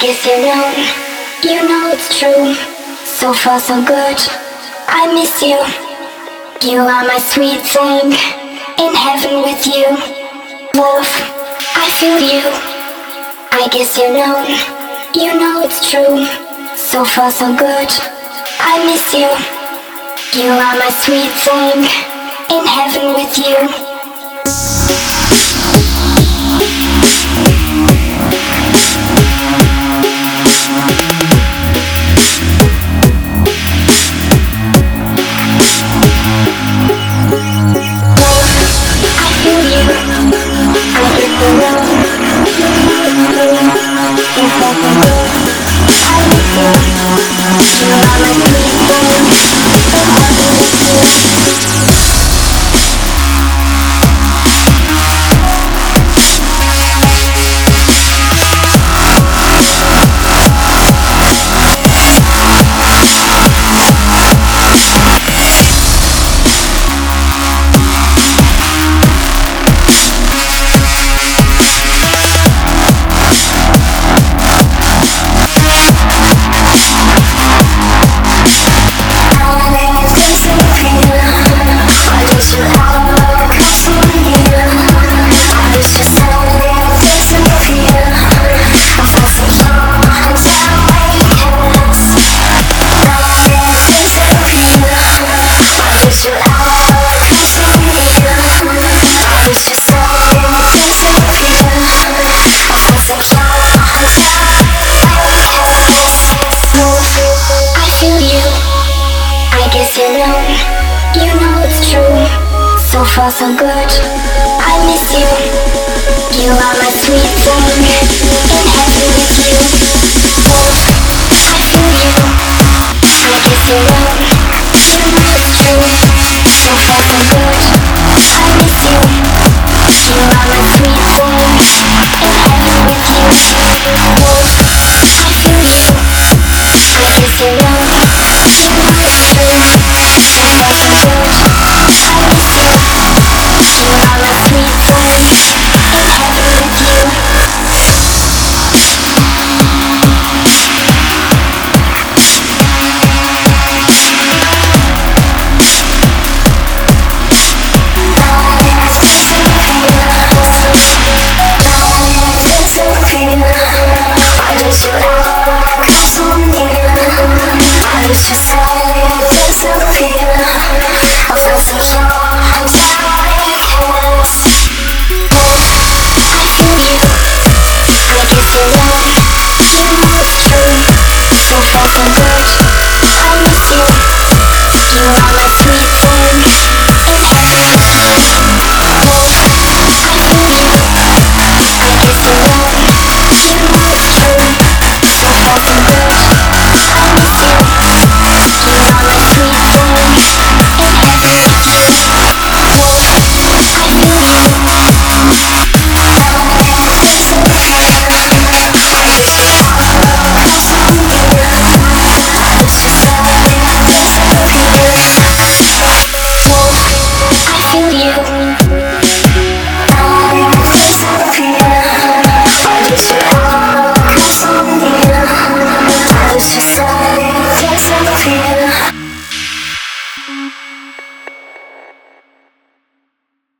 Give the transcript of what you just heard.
guess you know, you know it's true. So far, so good. I miss you. You are my sweet thing. In heaven with you. Love, I feel you. I guess you know, you know it's true. So far, so good. I miss you. You are my sweet thing. In heaven with you. It's nothing I you know, it's true. So far, so good. I miss you. You are my sweet thing. In heaven with you. I feel you. I guess you know, you know it's true. So far, so good.